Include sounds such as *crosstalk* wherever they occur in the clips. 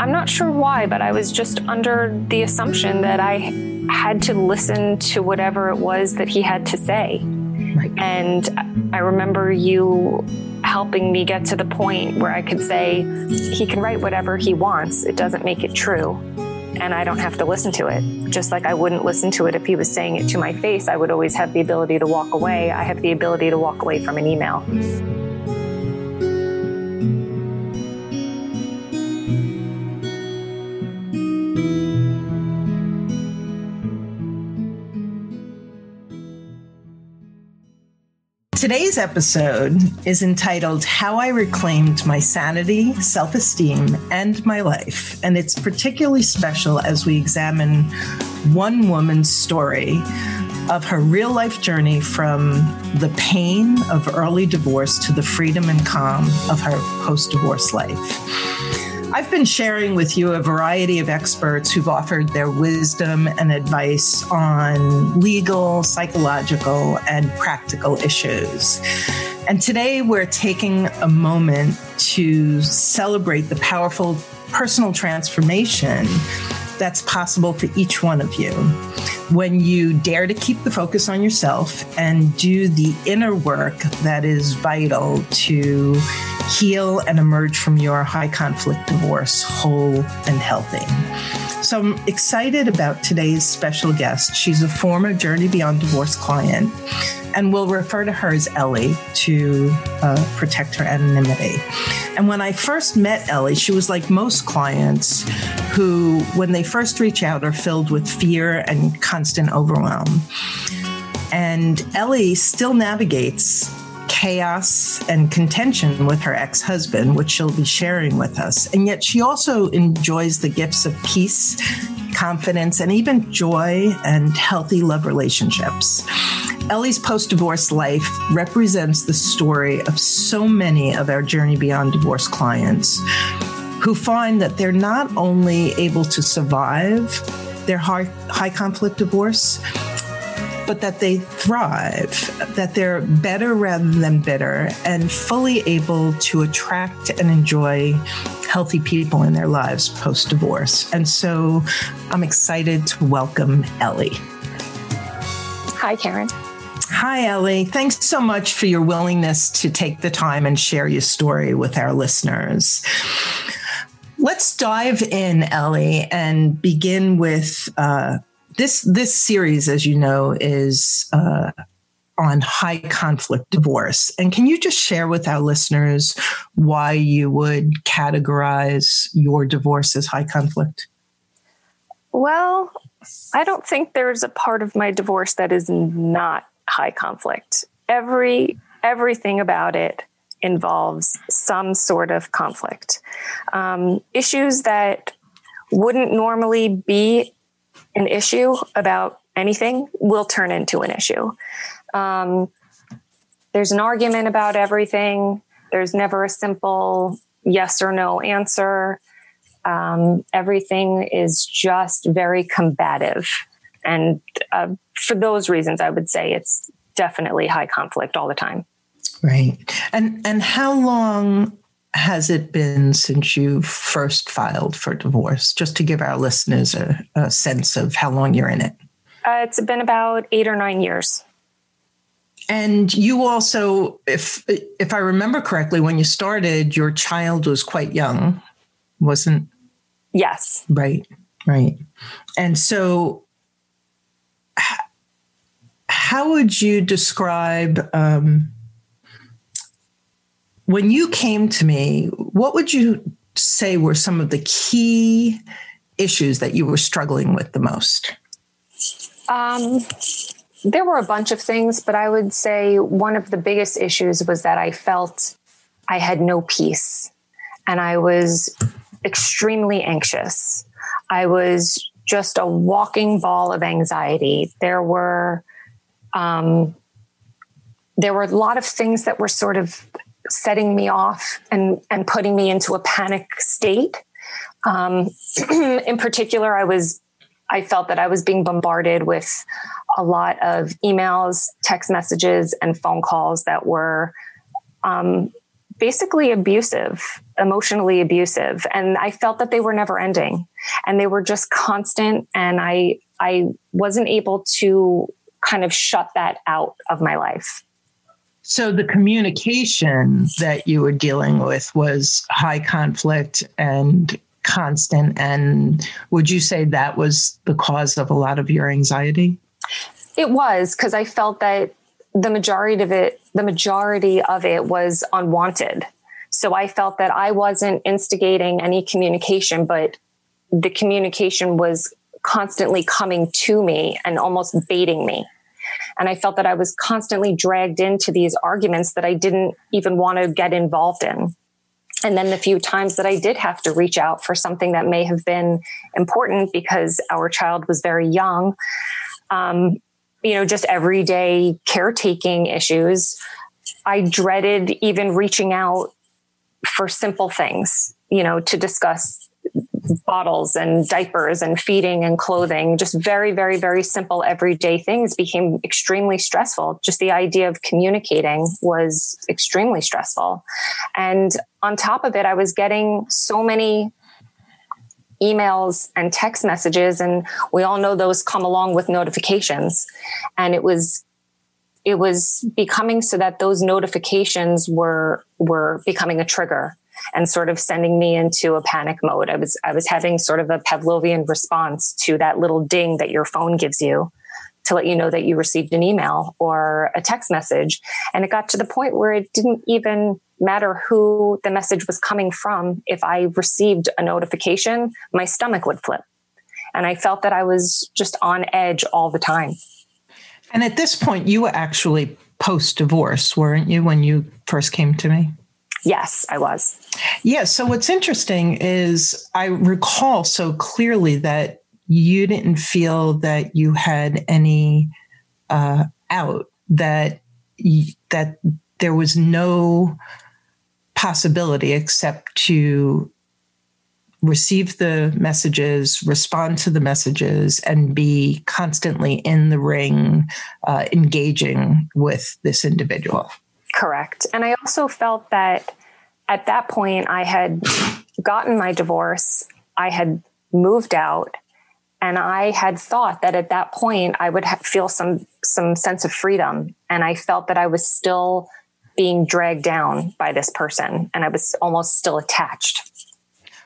I'm not sure why, but I was just under the assumption that I had to listen to whatever it was that he had to say. Right. And I remember you helping me get to the point where I could say, he can write whatever he wants, it doesn't make it true. And I don't have to listen to it. Just like I wouldn't listen to it if he was saying it to my face, I would always have the ability to walk away. I have the ability to walk away from an email. Today's episode is entitled How I Reclaimed My Sanity, Self Esteem, and My Life. And it's particularly special as we examine one woman's story of her real life journey from the pain of early divorce to the freedom and calm of her post divorce life. I've been sharing with you a variety of experts who've offered their wisdom and advice on legal, psychological, and practical issues. And today we're taking a moment to celebrate the powerful personal transformation that's possible for each one of you when you dare to keep the focus on yourself and do the inner work that is vital to heal and emerge from your high conflict divorce whole and healthy. So I'm excited about today's special guest. She's a former Journey Beyond Divorce client, and we'll refer to her as Ellie to uh, protect her anonymity. And when I first met Ellie, she was like most clients who, when they first reach out, are filled with fear and constant overwhelm. And Ellie still navigates chaos and contention with her ex husband, which she'll be sharing with us. And yet she also enjoys the gifts of peace, confidence, and even joy and healthy love relationships. Ellie's post divorce life represents the story of so many of our Journey Beyond Divorce clients who find that they're not only able to survive their high, high conflict divorce, but that they thrive, that they're better rather than bitter, and fully able to attract and enjoy healthy people in their lives post divorce. And so I'm excited to welcome Ellie. Hi, Karen. Hi, Ellie. Thanks so much for your willingness to take the time and share your story with our listeners. Let's dive in, Ellie, and begin with uh, this. This series, as you know, is uh, on high conflict divorce. And can you just share with our listeners why you would categorize your divorce as high conflict? Well, I don't think there's a part of my divorce that is not high conflict. Every everything about it involves some sort of conflict. Um, issues that wouldn't normally be an issue about anything will turn into an issue. Um, there's an argument about everything. There's never a simple yes or no answer. Um, everything is just very combative. And uh, for those reasons, I would say it's definitely high conflict all the time. Right. And and how long has it been since you first filed for divorce? Just to give our listeners a, a sense of how long you're in it. Uh, it's been about eight or nine years. And you also, if if I remember correctly, when you started, your child was quite young, wasn't? Yes. Right. Right. And so how would you describe um, when you came to me? What would you say were some of the key issues that you were struggling with the most? Um, there were a bunch of things, but I would say one of the biggest issues was that I felt I had no peace and I was extremely anxious. I was just a walking ball of anxiety. There were um, there were a lot of things that were sort of setting me off and and putting me into a panic state. Um, *clears throat* in particular, I was I felt that I was being bombarded with a lot of emails, text messages, and phone calls that were um, basically abusive, emotionally abusive. And I felt that they were never ending and they were just constant. And I, I wasn't able to kind of shut that out of my life. So the communication that you were dealing with was high conflict and constant. And would you say that was the cause of a lot of your anxiety? It was because I felt that the majority of it, the majority of it was unwanted. So I felt that I wasn't instigating any communication, but the communication was constantly coming to me and almost baiting me. And I felt that I was constantly dragged into these arguments that I didn't even want to get involved in. And then the few times that I did have to reach out for something that may have been important because our child was very young, um, you know, just everyday caretaking issues, I dreaded even reaching out for simple things, you know, to discuss bottles and diapers and feeding and clothing, just very, very, very simple everyday things became extremely stressful. Just the idea of communicating was extremely stressful. And on top of it, I was getting so many emails and text messages and we all know those come along with notifications and it was it was becoming so that those notifications were were becoming a trigger and sort of sending me into a panic mode. I was I was having sort of a Pavlovian response to that little ding that your phone gives you to let you know that you received an email or a text message. And it got to the point where it didn't even matter who the message was coming from. If I received a notification, my stomach would flip. And I felt that I was just on edge all the time. And at this point, you were actually post divorce, weren't you, when you first came to me? Yes, I was. Yes. Yeah, so what's interesting is I recall so clearly that you didn't feel that you had any uh, out that that there was no possibility except to receive the messages, respond to the messages, and be constantly in the ring, uh, engaging with this individual. Correct. And I also felt that at that point, I had gotten my divorce, I had moved out, and I had thought that at that point I would ha- feel some some sense of freedom, and I felt that I was still being dragged down by this person, and I was almost still attached.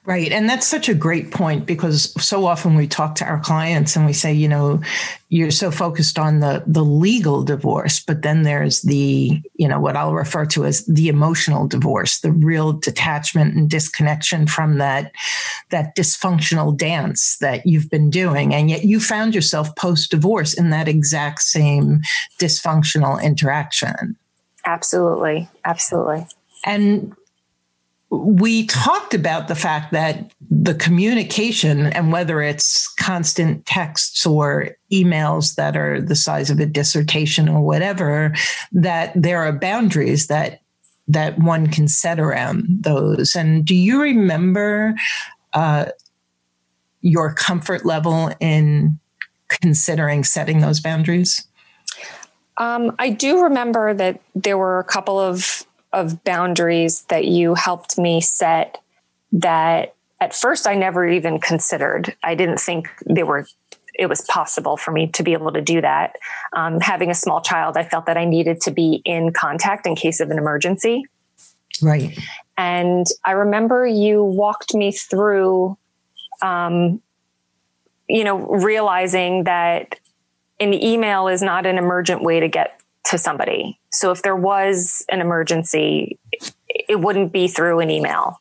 Right. And that's such a great point because so often we talk to our clients and we say, you know, you're so focused on the the legal divorce, but then there's the, you know, what I'll refer to as the emotional divorce, the real detachment and disconnection from that that dysfunctional dance that you've been doing. And yet you found yourself post divorce in that exact same dysfunctional interaction. Absolutely. Absolutely. And we talked about the fact that the communication and whether it's constant texts or emails that are the size of a dissertation or whatever that there are boundaries that that one can set around those. And do you remember uh, your comfort level in considering setting those boundaries? Um, i do remember that there were a couple of of boundaries that you helped me set that at first I never even considered. I didn't think they were it was possible for me to be able to do that. Um, having a small child, I felt that I needed to be in contact in case of an emergency. Right. And I remember you walked me through, um, you know, realizing that an email is not an emergent way to get to somebody. So if there was an emergency, it wouldn't be through an email.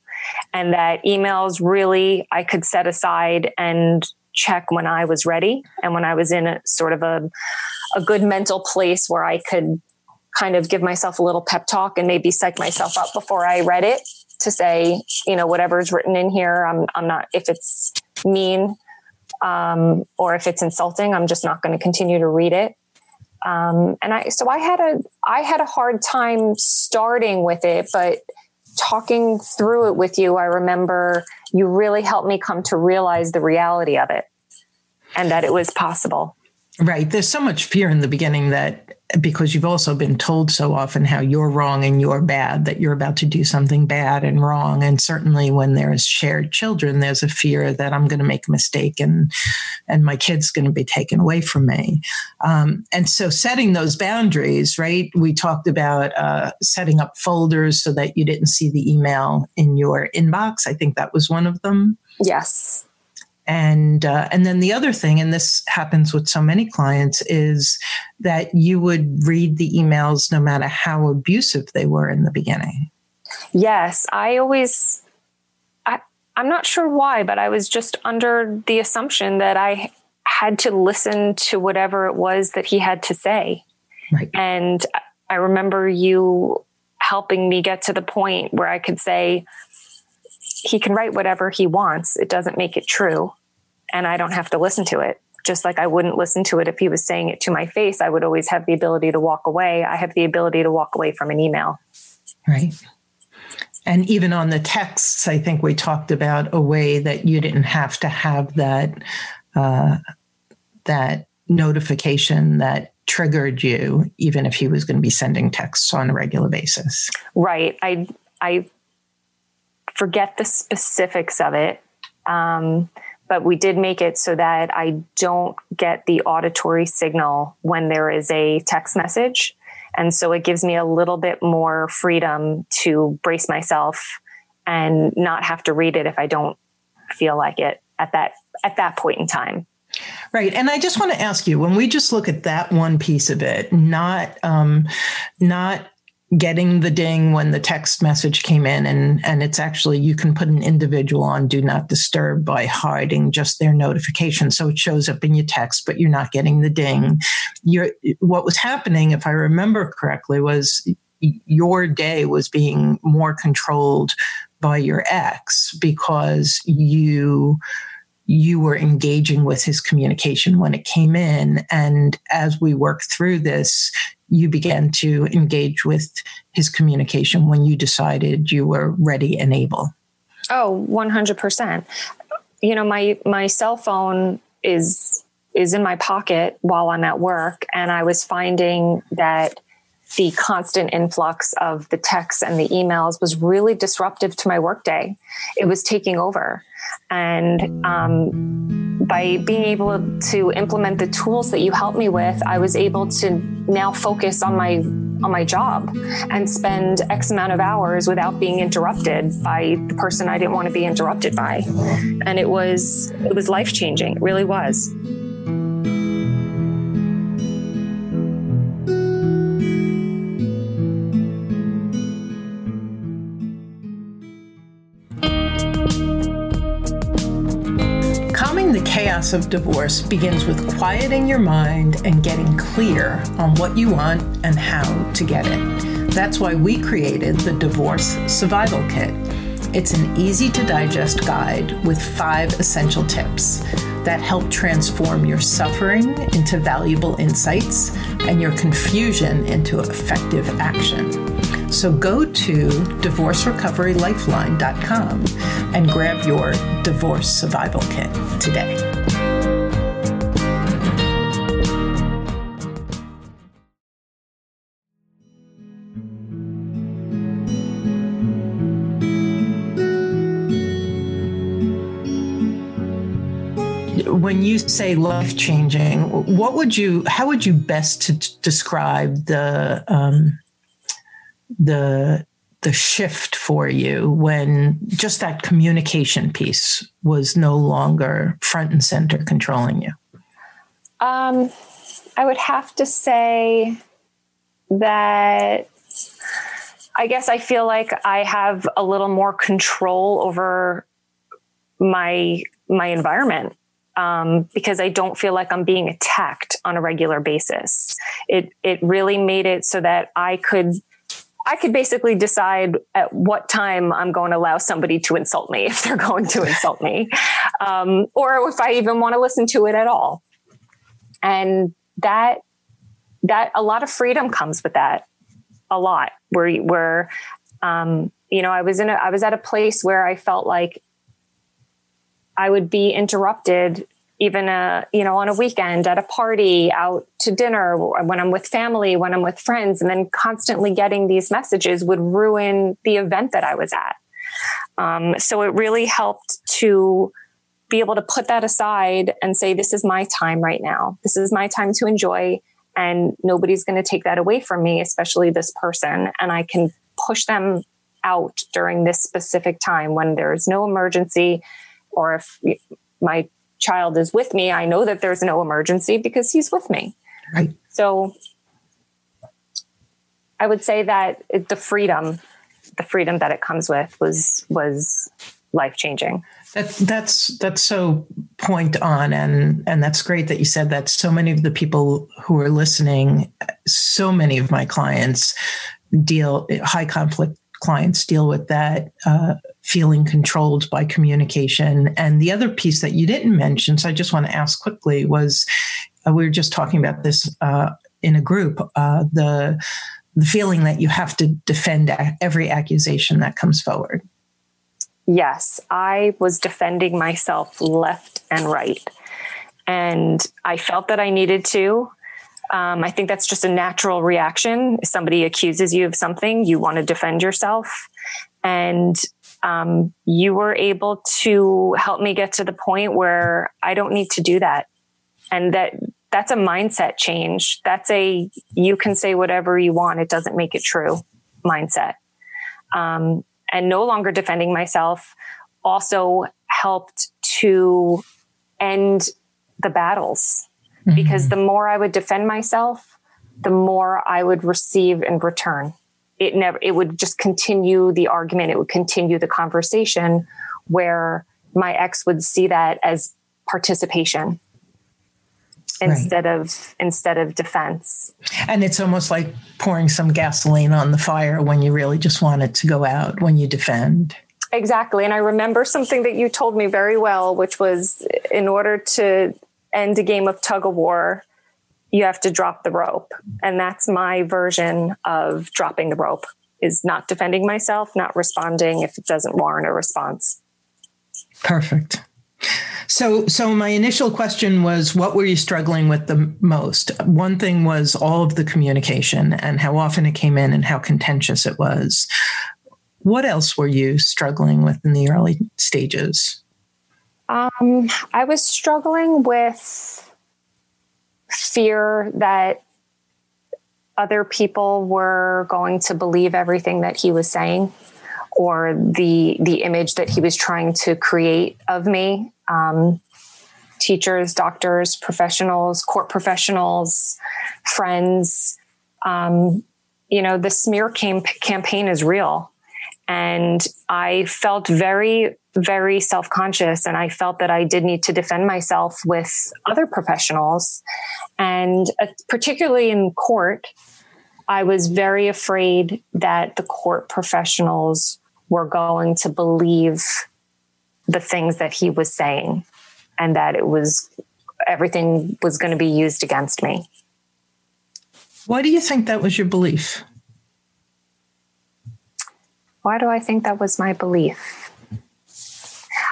And that emails really I could set aside and check when I was ready and when I was in a sort of a, a good mental place where I could kind of give myself a little pep talk and maybe psych myself up before I read it to say, you know, whatever's written in here, I'm, I'm not, if it's mean um, or if it's insulting, I'm just not going to continue to read it. Um, and I, so I had a, I had a hard time starting with it, but talking through it with you, I remember you really helped me come to realize the reality of it and that it was possible. Right. There's so much fear in the beginning that because you've also been told so often how you're wrong and you're bad, that you're about to do something bad and wrong. And certainly when there's shared children, there's a fear that I'm going to make a mistake and and my kid's going to be taken away from me. Um, and so setting those boundaries, right? We talked about uh, setting up folders so that you didn't see the email in your inbox. I think that was one of them. Yes and uh, and then the other thing and this happens with so many clients is that you would read the emails no matter how abusive they were in the beginning yes i always i i'm not sure why but i was just under the assumption that i had to listen to whatever it was that he had to say right. and i remember you helping me get to the point where i could say he can write whatever he wants. It doesn't make it true and I don't have to listen to it. Just like I wouldn't listen to it if he was saying it to my face, I would always have the ability to walk away. I have the ability to walk away from an email. Right. And even on the texts, I think we talked about a way that you didn't have to have that uh, that notification that triggered you, even if he was going to be sending texts on a regular basis. Right. I I forget the specifics of it. Um, but we did make it so that I don't get the auditory signal when there is a text message. And so it gives me a little bit more freedom to brace myself and not have to read it if I don't feel like it at that at that point in time. Right. And I just want to ask you when we just look at that one piece of it, not um, not getting the ding when the text message came in and and it's actually you can put an individual on do not disturb by hiding just their notification so it shows up in your text but you're not getting the ding you're what was happening if i remember correctly was your day was being more controlled by your ex because you you were engaging with his communication when it came in. And as we work through this, you began to engage with his communication when you decided you were ready and able. Oh, 100%. You know, my my cell phone is is in my pocket while I'm at work and I was finding that the constant influx of the texts and the emails was really disruptive to my workday. It was taking over. And um, by being able to implement the tools that you helped me with, I was able to now focus on my on my job and spend X amount of hours without being interrupted by the person I didn't want to be interrupted by. And it was it was life changing. It really was. Chaos of divorce begins with quieting your mind and getting clear on what you want and how to get it. That's why we created the Divorce Survival Kit. It's an easy to digest guide with five essential tips that help transform your suffering into valuable insights and your confusion into effective action. So go to divorcerecoverylifeline.com and grab your divorce survival kit today. when you say life changing, what would you, how would you best to describe the um, the the shift for you when just that communication piece was no longer front and center controlling you? Um, I would have to say that I guess I feel like I have a little more control over my my environment um, because I don't feel like I'm being attacked on a regular basis. It it really made it so that I could I could basically decide at what time I'm going to allow somebody to insult me *laughs* if they're going to insult me, um, or if I even want to listen to it at all. And that that a lot of freedom comes with that, a lot. Where where um, you know I was in a I was at a place where I felt like I would be interrupted even a you know on a weekend at a party out to dinner when i'm with family when i'm with friends and then constantly getting these messages would ruin the event that i was at. Um, so it really helped to be able to put that aside and say this is my time right now. This is my time to enjoy and nobody's going to take that away from me especially this person and i can push them out during this specific time when there's no emergency or if my child is with me, I know that there's no emergency because he's with me. Right. So I would say that the freedom, the freedom that it comes with was was life changing. That's that's that's so point on, and and that's great that you said that. So many of the people who are listening, so many of my clients deal high conflict clients deal with that uh, feeling controlled by communication. And the other piece that you didn't mention, so I just want to ask quickly, was uh, we were just talking about this uh, in a group uh, the the feeling that you have to defend every accusation that comes forward. Yes, I was defending myself left and right. And I felt that I needed to. Um, I think that's just a natural reaction. If somebody accuses you of something, you want to defend yourself. And um, you were able to help me get to the point where I don't need to do that. And that that's a mindset change. That's a you can say whatever you want, it doesn't make it true mindset. Um, and no longer defending myself also helped to end the battles mm-hmm. because the more I would defend myself, the more I would receive in return. It never, it would just continue the argument. It would continue the conversation where my ex would see that as participation instead right. of instead of defense and it's almost like pouring some gasoline on the fire when you really just want it to go out when you defend exactly and i remember something that you told me very well which was in order to end a game of tug of war, you have to drop the rope. And that's my version of dropping the rope is not defending myself, not responding if it doesn't warrant a response. Perfect. So, so my initial question was, what were you struggling with the most? One thing was all of the communication and how often it came in and how contentious it was. What else were you struggling with in the early stages? Um, I was struggling with fear that other people were going to believe everything that he was saying or the the image that he was trying to create of me. Um, teachers doctors professionals court professionals friends. Um, you know the smear cam- campaign is real and i felt very very self conscious and I felt that I did need to defend myself with other professionals. And uh, particularly in court, I was very afraid that the court professionals were going to believe the things that he was saying and that it was everything was going to be used against me. Why do you think that was your belief? Why do I think that was my belief?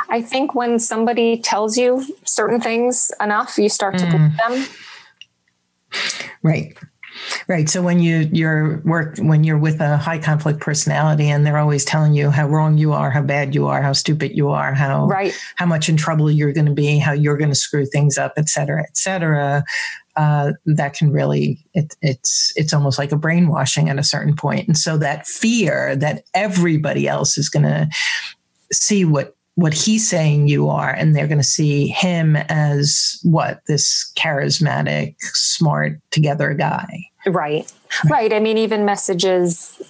I think when somebody tells you certain things enough, you start to mm. believe them. Right. Right. So when you you're work when you're with a high conflict personality and they're always telling you how wrong you are, how bad you are, how stupid you are, how right. how much in trouble you're going to be, how you're going to screw things up, et cetera, et cetera, uh, that can really it, it's it's almost like a brainwashing at a certain. And so that fear that everybody else is going to see what what he's saying you are and they're going to see him as what? This charismatic smart together guy. Right. Right. I mean even messages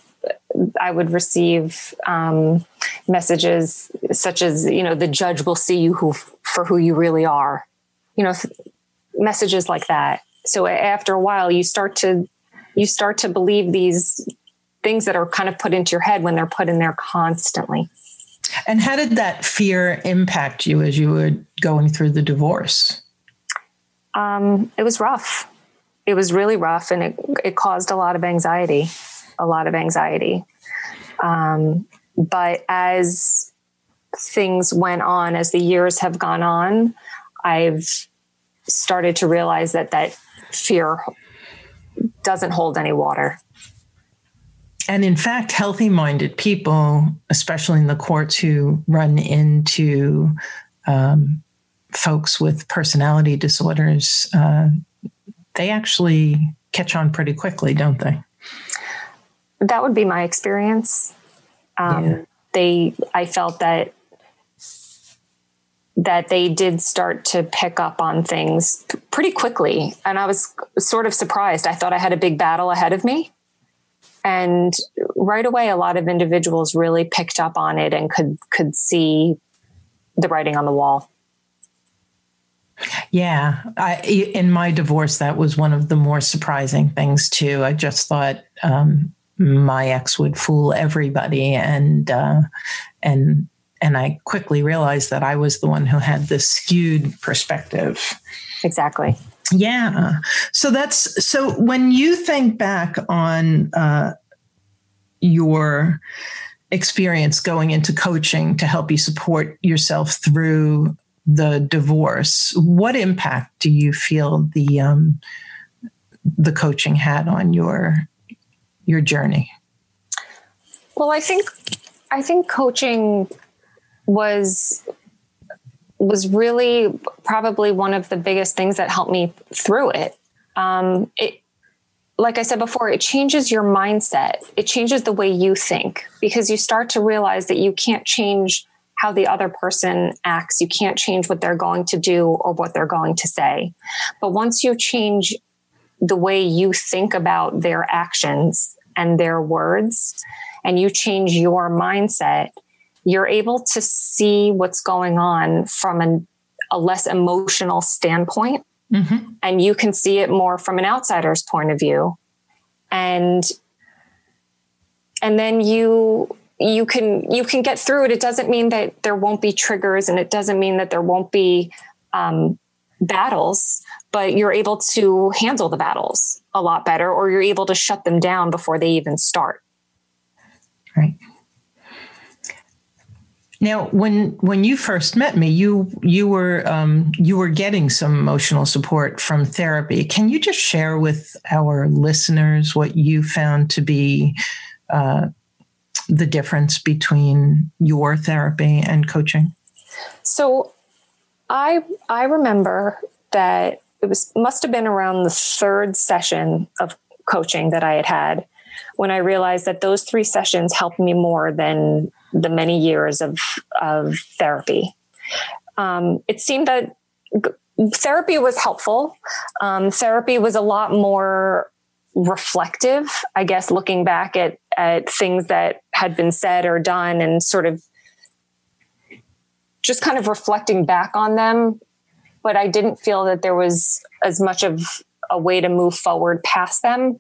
i would receive um, messages such as you know the judge will see you who for who you really are. You know messages like that so after a while you start to you start to believe these things that are kind of put into your head when they're put in there constantly and how did that fear impact you as you were going through the divorce? Um, it was rough. It was really rough, and it it caused a lot of anxiety, a lot of anxiety. Um, but as things went on, as the years have gone on, I've started to realize that that fear doesn't hold any water and in fact, healthy minded people, especially in the courts who run into um, folks with personality disorders, uh, they actually catch on pretty quickly, don't they? That would be my experience. Um, yeah. They, I felt that that they did start to pick up on things pretty quickly, and I was sort of surprised. I thought I had a big battle ahead of me, and right away a lot of individuals really picked up on it and could could see the writing on the wall. Yeah. I, in my divorce that was one of the more surprising things too. I just thought um, my ex would fool everybody and uh, and and i quickly realized that i was the one who had this skewed perspective exactly yeah. So that's so when you think back on uh, your experience going into coaching to help you support yourself through the divorce, what impact do you feel the um, the coaching had on your your journey? Well, I think I think coaching was was really probably one of the biggest things that helped me through it. Um, it, like I said before, it changes your mindset. It changes the way you think because you start to realize that you can't change how the other person acts. You can't change what they're going to do or what they're going to say. But once you change the way you think about their actions and their words, and you change your mindset, you're able to see what's going on from an, a less emotional standpoint. Mm-hmm. And you can see it more from an outsider's point of view. And and then you you can you can get through it. It doesn't mean that there won't be triggers and it doesn't mean that there won't be um, battles, but you're able to handle the battles a lot better, or you're able to shut them down before they even start. Right. Now, when when you first met me, you you were um, you were getting some emotional support from therapy. Can you just share with our listeners what you found to be uh, the difference between your therapy and coaching? So, I I remember that it was must have been around the third session of coaching that I had had when I realized that those three sessions helped me more than the many years of of therapy. Um, it seemed that g- therapy was helpful. Um, therapy was a lot more reflective, I guess, looking back at at things that had been said or done, and sort of just kind of reflecting back on them. But I didn't feel that there was as much of a way to move forward past them.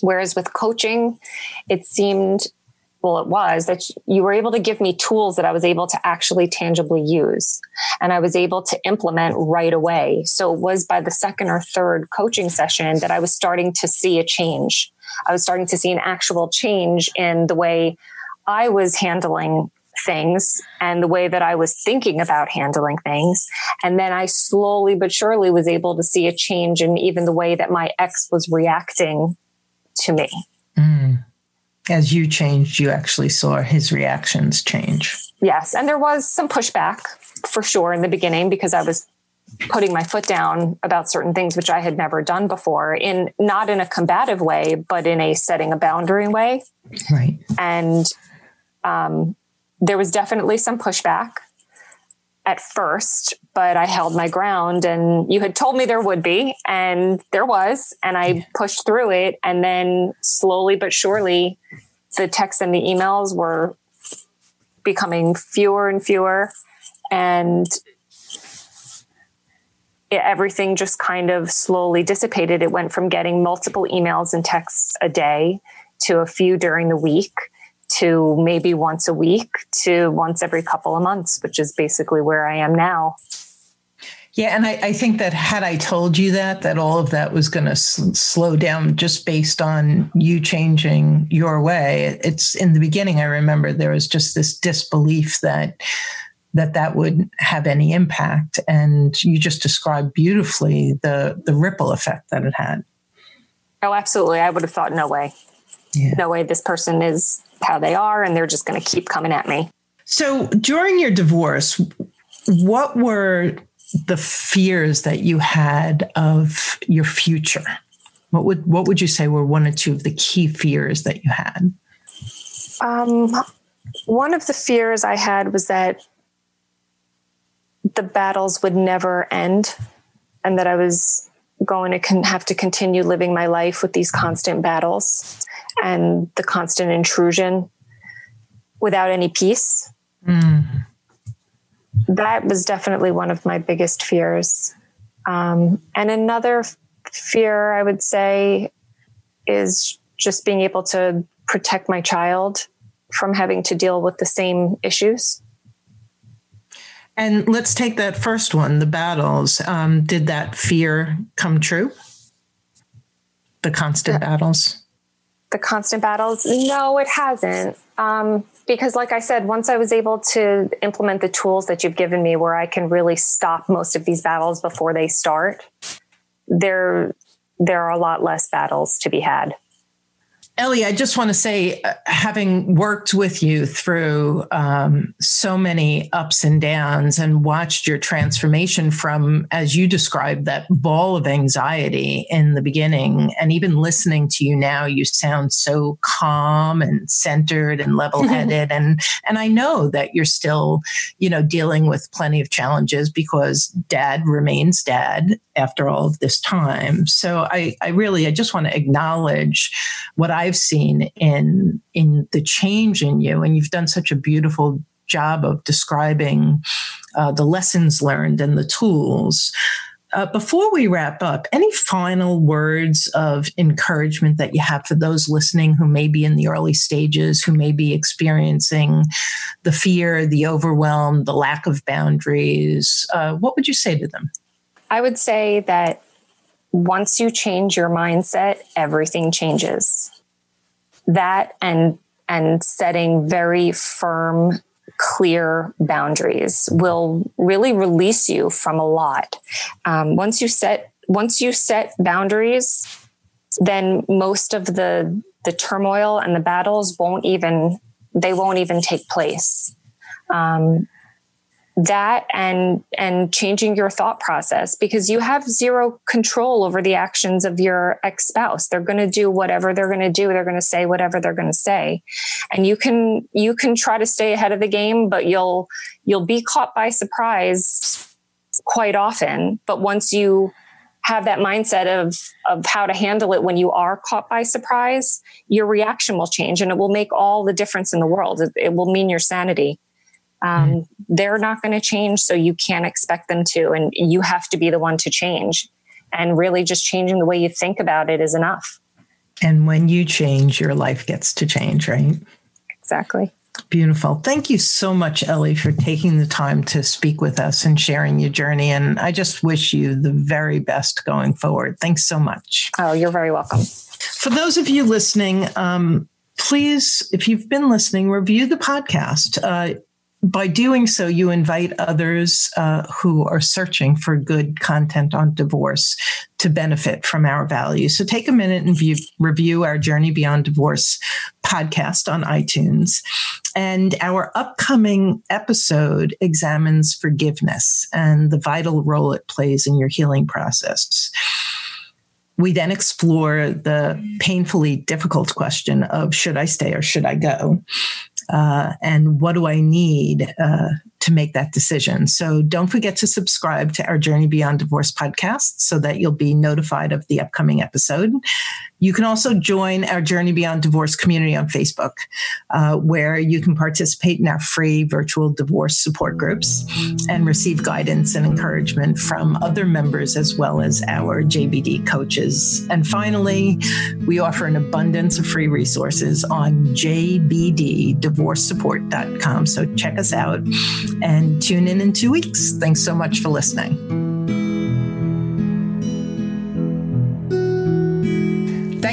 Whereas with coaching, it seemed it was that you were able to give me tools that I was able to actually tangibly use and I was able to implement right away. So it was by the second or third coaching session that I was starting to see a change. I was starting to see an actual change in the way I was handling things and the way that I was thinking about handling things. And then I slowly but surely was able to see a change in even the way that my ex was reacting to me. Mm as you changed, you actually saw his reactions change. Yes. And there was some pushback for sure in the beginning because I was putting my foot down about certain things which I had never done before in not in a combative way, but in a setting a boundary way. Right. And um, there was definitely some pushback. At first, but I held my ground and you had told me there would be, and there was, and I pushed through it. And then slowly but surely, the texts and the emails were becoming fewer and fewer. And it, everything just kind of slowly dissipated. It went from getting multiple emails and texts a day to a few during the week to maybe once a week to once every couple of months, which is basically where I am now. Yeah, and I, I think that had I told you that, that all of that was going to s- slow down just based on you changing your way. It's in the beginning. I remember there was just this disbelief that that that would have any impact, and you just described beautifully the the ripple effect that it had. Oh, absolutely! I would have thought, no way, yeah. no way. This person is how they are and they're just going to keep coming at me. So during your divorce, what were the fears that you had of your future? What would what would you say were one or two of the key fears that you had? Um, one of the fears I had was that the battles would never end, and that I was going to con- have to continue living my life with these constant battles and the constant intrusion without any peace. Mm. That was definitely one of my biggest fears. Um, and another fear, I would say, is just being able to protect my child from having to deal with the same issues. And let's take that first one the battles. Um, did that fear come true? The constant yeah. battles? The constant battles? No, it hasn't. Um, because, like I said, once I was able to implement the tools that you've given me where I can really stop most of these battles before they start, there, there are a lot less battles to be had. Ellie, I just want to say, uh, having worked with you through um, so many ups and downs and watched your transformation from, as you described, that ball of anxiety in the beginning, and even listening to you now, you sound so calm and centered and level headed. *laughs* and, and I know that you're still, you know, dealing with plenty of challenges because dad remains dad after all of this time. So I, I really, I just want to acknowledge what I've seen in in the change in you, and you've done such a beautiful job of describing uh, the lessons learned and the tools. Uh, before we wrap up, any final words of encouragement that you have for those listening who may be in the early stages, who may be experiencing the fear, the overwhelm, the lack of boundaries? Uh, what would you say to them? I would say that once you change your mindset, everything changes. That and and setting very firm clear boundaries will really release you from a lot. Um, once you set once you set boundaries, then most of the the turmoil and the battles won't even they won't even take place. Um, that and and changing your thought process because you have zero control over the actions of your ex-spouse. They're going to do whatever they're going to do. They're going to say whatever they're going to say. And you can you can try to stay ahead of the game but you'll you'll be caught by surprise quite often. But once you have that mindset of of how to handle it when you are caught by surprise your reaction will change and it will make all the difference in the world. It, it will mean your sanity um, mm. they're not going to change, so you can't expect them to. And you have to be the one to change. And really, just changing the way you think about it is enough. And when you change, your life gets to change, right? Exactly. Beautiful. Thank you so much, Ellie, for taking the time to speak with us and sharing your journey. And I just wish you the very best going forward. Thanks so much. Oh, you're very welcome. For those of you listening, um, please, if you've been listening, review the podcast. Uh, by doing so, you invite others uh, who are searching for good content on divorce to benefit from our values. So take a minute and view, review our Journey Beyond Divorce podcast on iTunes. And our upcoming episode examines forgiveness and the vital role it plays in your healing process. We then explore the painfully difficult question of should I stay or should I go? Uh, and what do I need uh, to make that decision. So don't forget to subscribe to our Journey Beyond Divorce podcast so that you'll be notified of the upcoming episode. You can also join our Journey Beyond Divorce community on Facebook, uh, where you can participate in our free virtual divorce support groups and receive guidance and encouragement from other members as well as our JBD coaches. And finally, we offer an abundance of free resources on jbddivorcesupport.com. So check us out and tune in in two weeks. Thanks so much for listening.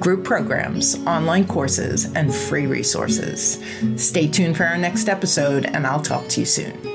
group programs, online courses, and free resources. Stay tuned for our next episode, and I'll talk to you soon.